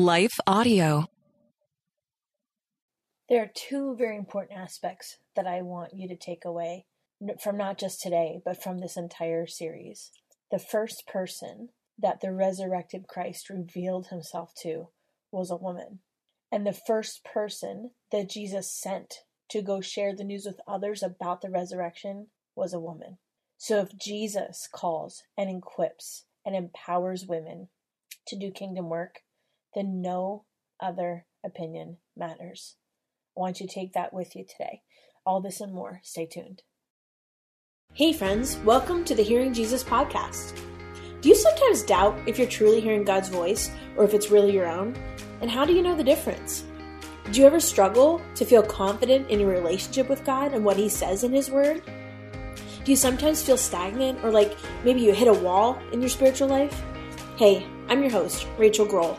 Life Audio. There are two very important aspects that I want you to take away from not just today, but from this entire series. The first person that the resurrected Christ revealed himself to was a woman. And the first person that Jesus sent to go share the news with others about the resurrection was a woman. So if Jesus calls and equips and empowers women to do kingdom work, then no other opinion matters. I want you to take that with you today. All this and more. Stay tuned. Hey, friends, welcome to the Hearing Jesus podcast. Do you sometimes doubt if you're truly hearing God's voice or if it's really your own? And how do you know the difference? Do you ever struggle to feel confident in your relationship with God and what He says in His Word? Do you sometimes feel stagnant or like maybe you hit a wall in your spiritual life? Hey, I'm your host, Rachael Groll,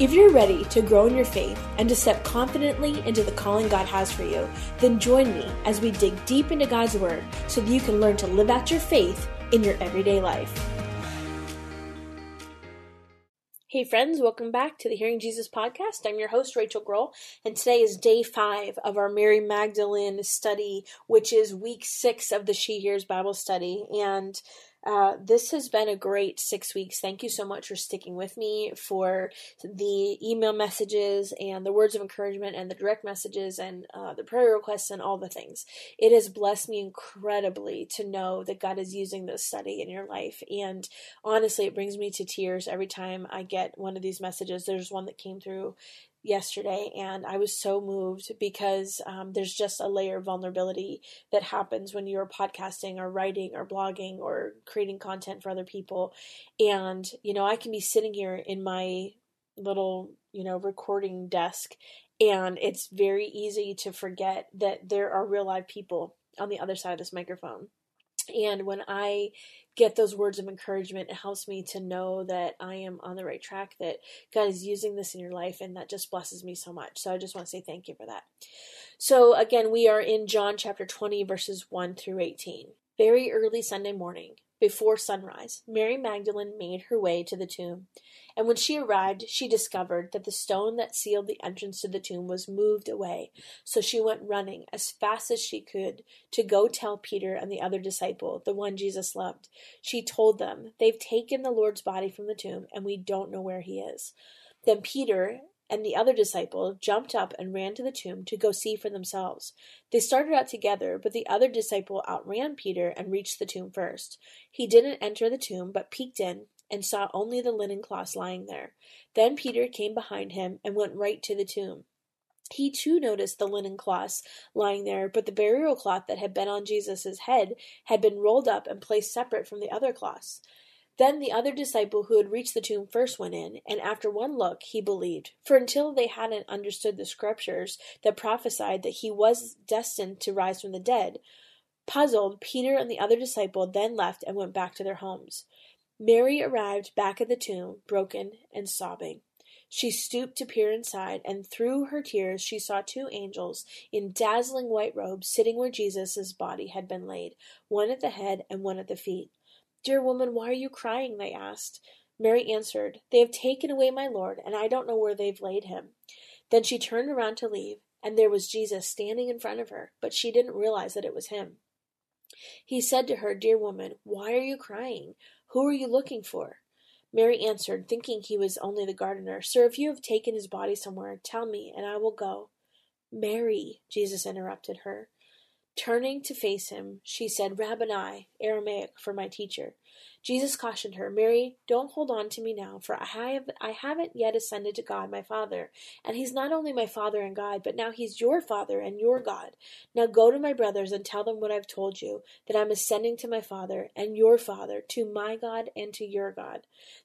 If you're ready to grow in your faith and to step confidently into the calling God has for you, then join me as we dig deep into God's Word so that you can learn to live out your faith in your everyday life. Hey, friends, welcome back to the Hearing Jesus podcast. I'm your host, Rachael Groll, and today is day five of our Mary Magdalene study, which is week six of the She Hears Bible study. And uh, this has been a great six weeks. Thank you so much for sticking with me for the email messages and the words of encouragement and the direct messages and uh, the prayer requests and all the things. It has blessed me incredibly to know that God is using this study in your life. And honestly, it brings me to tears every time I get one of these messages. There's one that came through yesterday and I was so moved because um, there's just a layer of vulnerability that happens when you're podcasting or writing or blogging or creating content for other people. And, you know, I can be sitting here in my little, you know, recording desk and it's very easy to forget that there are real live people on the other side of this microphone. And when I get those words of encouragement. It helps me to know that I am on the right track, that God is using this in your life, and that just blesses me so much. So I just want to say thank you for that. So again, we are in John chapter 20, verses 1 through 18. Very early Sunday morning, before sunrise, Mary Magdalene made her way to the tomb. And when she arrived, she discovered that the stone that sealed the entrance to the tomb was moved away. So she went running as fast as she could to go tell Peter and the other disciple, the one Jesus loved. She told them, They've taken the Lord's body from the tomb, and we don't know where he is. Then Peter and the other disciple jumped up and ran to the tomb to go see for themselves. They started out together, but the other disciple outran Peter and reached the tomb first. He didn't enter the tomb, but peeked in and saw only the linen cloths lying there. Then Peter came behind him and went right to the tomb. He too noticed the linen cloths lying there, but the burial cloth that had been on Jesus' head had been rolled up and placed separate from the other cloths. Then the other disciple who had reached the tomb first went in, and after one look he believed. For until they hadn't understood the scriptures that prophesied that he was destined to rise from the dead, puzzled, Peter and the other disciple then left and went back to their homes. Mary arrived back at the tomb, broken and sobbing. She stooped to peer inside, and through her tears she saw two angels in dazzling white robes sitting where Jesus' body had been laid, one at the head and one at the feet. Dear woman, why are you crying? they asked. Mary answered, They have taken away my Lord, and I don't know where they've laid him. Then she turned around to leave, and there was Jesus standing in front of her, but she didn't realize that it was him. He said to her, Dear woman, why are you crying? Who are you looking for? Mary answered, thinking he was only the gardener, Sir, if you have taken his body somewhere, tell me, and I will go. Mary, Jesus interrupted her. Turning to face him, she said, Rabboni, Aramaic for my teacher. Jesus cautioned her, Mary, don't hold on to me now, for I have I haven't yet ascended to God my Father, and he's not only my Father and God, but now he's your Father and your God. Now go to my brothers and tell them what I've told you, that I'm ascending to my Father and your Father, to my God and to your God.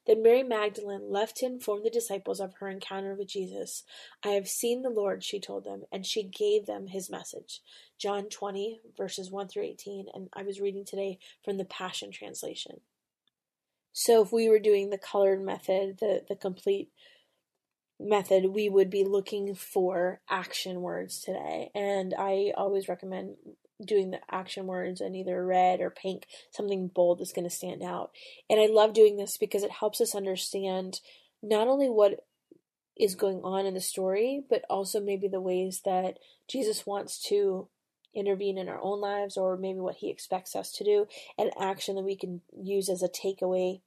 Then Mary Magdalene left to inform the disciples of her encounter with Jesus. I have seen the Lord, she told them, and she gave them his message. John 20, verses 1 through 18, and I was reading today from the Passion Translation. So if we were doing the colored method, the, the complete method, we would be looking for action words today. And I always recommend doing the action words in either red or pink, something bold that's going to stand out. And I love doing this because it helps us understand not only what is going on in the story, but also maybe the ways that Jesus wants to intervene in our own lives or maybe what he expects us to do an action that we can use as a takeaway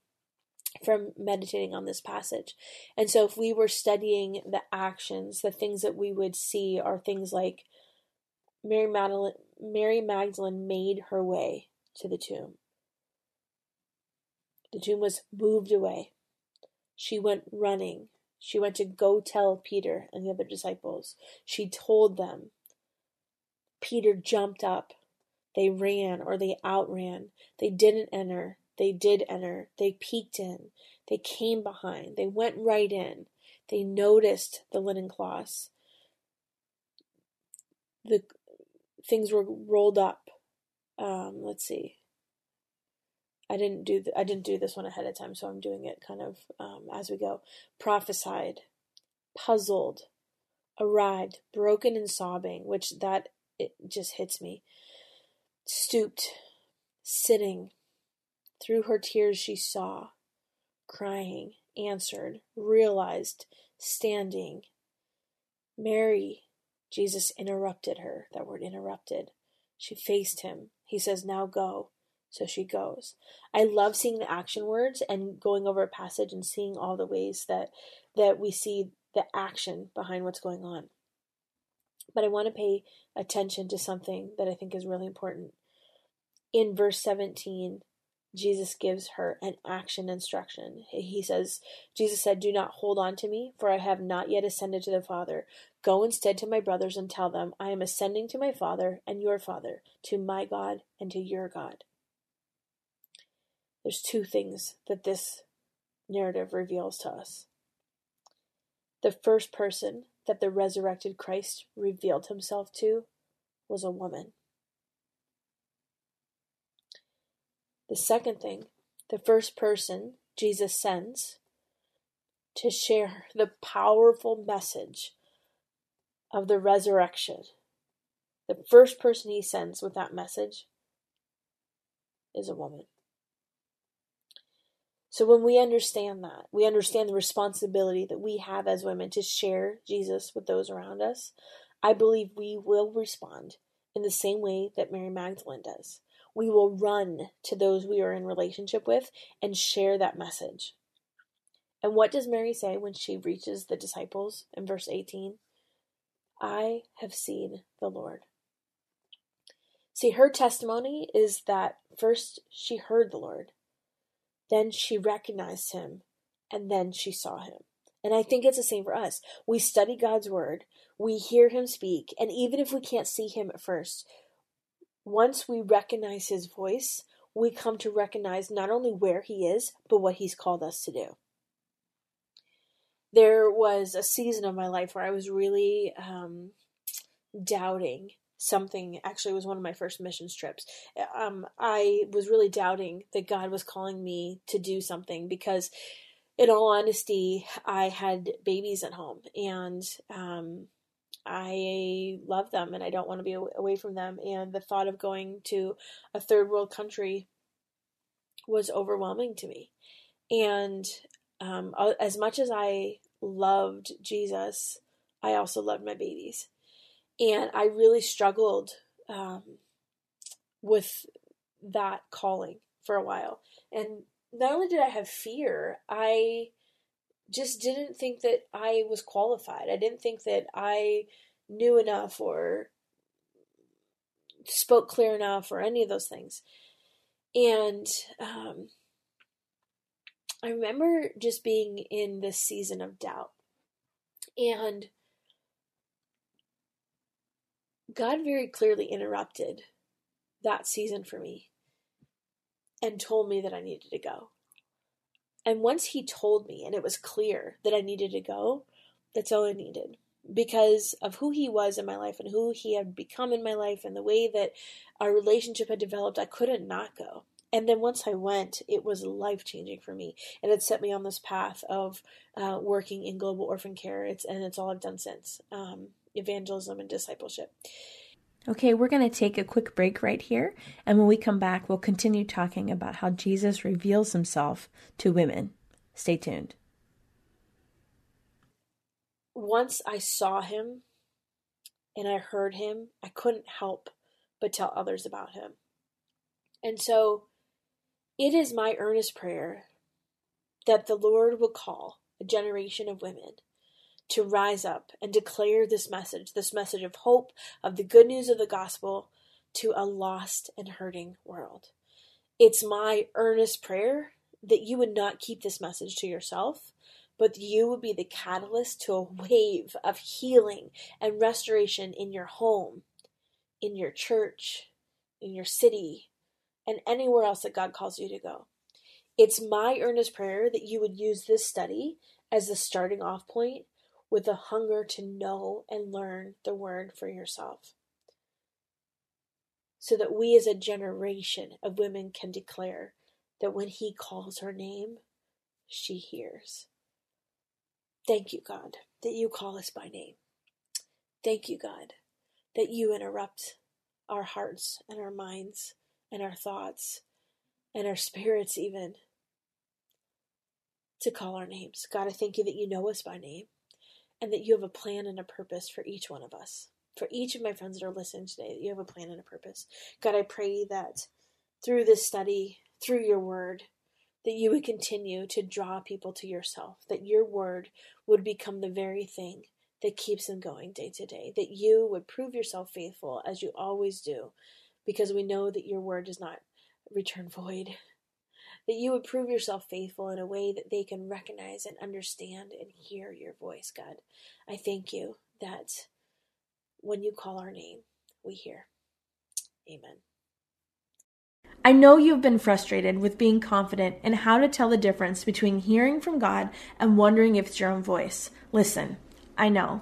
from meditating on this passage. And so, if we were studying the actions, the things that we would see are things like Mary Magdalene, Mary Magdalene made her way to the tomb. The tomb was moved away. She went running. She went to go tell Peter and the other disciples. She told them Peter jumped up. They ran or they outran. They didn't enter. They did enter. They peeked in. They came behind. They went right in. They noticed the linen cloths. The things were rolled up. Um, let's see. I didn't do th- I didn't do this one ahead of time, so I'm doing it kind of um, as we go. Prophesied, puzzled, arrived, broken and sobbing, which that it just hits me. Stooped, sitting. Through her tears, she saw, crying, answered, realized, standing. Mary, Jesus interrupted her. That word interrupted. She faced him. He says, Now go. So she goes. I love seeing the action words and going over a passage and seeing all the ways that that we see the action behind what's going on. But I want to pay attention to something that I think is really important. In verse 17, Jesus gives her an action instruction. He says, Jesus said, Do not hold on to me, for I have not yet ascended to the Father. Go instead to my brothers and tell them, I am ascending to my Father and your Father, to my God and to your God. There's two things that this narrative reveals to us. The first person that the resurrected Christ revealed himself to was a woman. The second thing, the first person Jesus sends to share the powerful message of the resurrection, the first person he sends with that message is a woman. So when we understand that, we understand the responsibility that we have as women to share Jesus with those around us, I believe we will respond in the same way that Mary Magdalene does. We will run to those we are in relationship with and share that message. And what does Mary say when she reaches the disciples in verse 18? I have seen the Lord. See, her testimony is that first she heard the Lord. Then she recognized him, and then she saw him. And I think it's the same for us. We study God's word, we hear him speak, and even if we can't see him at first, once we recognize his voice, we come to recognize not only where he is, but what he's called us to do. There was a season of my life where I was really um, doubting something actually was one of my first missions trips. Um, i was really doubting that god was calling me to do something because in all honesty i had babies at home and um, i love them and i don't want to be away from them. And the thought of going to a third world country was overwhelming to me. And um, as much as i loved jesus i also loved my babies and I really struggled um, with that calling for a while. And not only did I have fear, I just didn't think that I was qualified. I didn't think that I knew enough or spoke clear enough or any of those things. And um, I remember just being in this season of doubt. And God very clearly interrupted that season for me and told me that I needed to go. And once he told me, and it was clear that I needed to go, that's all I needed. Because of who he was in my life and who he had become in my life and the way that our relationship had developed, I couldn't not go. And then once I went, it was life changing for me, and it set me on this path of uh, working in global orphan care. It's and it's all I've done since um, evangelism and discipleship. Okay, we're going to take a quick break right here. And when we come back, we'll continue talking about how Jesus reveals himself to women. Stay tuned. Once I saw him and I heard him, I couldn't help but tell others about him. And so it is my earnest prayer that the Lord will call a generation of women to rise up and declare this message, this message of hope, of the good news of the gospel to a lost and hurting world. It's my earnest prayer that you would not keep this message to yourself, but you would be the catalyst to a wave of healing and restoration in your home, in your church, in your city, and anywhere else that God calls you to go. It's my earnest prayer that you would use this study as the starting off point with a hunger to know and learn the word for yourself. So that we as a generation of women can declare that when He calls her name, she hears. Thank you, God, that you call us by name. Thank you, God, that you interrupt our hearts and our minds and our thoughts and our spirits, even to call our names. God, I thank you that you know us by name and that you have a plan and a purpose for each one of us. For each of my friends that are listening today, that you have a plan and a purpose. God, I pray that through this study, through your word, that you would continue to draw people to yourself, that your word would become the very thing that keeps them going day to day, that you would prove yourself faithful as you always do, because we know that your word does not return void, that you would prove yourself faithful in a way that they can recognize and understand and hear your voice, God. I thank you that when you call our name, we hear. Amen. I know you've been frustrated with being confident in how to tell the difference between hearing from God and wondering if it's your own voice. Listen, I know.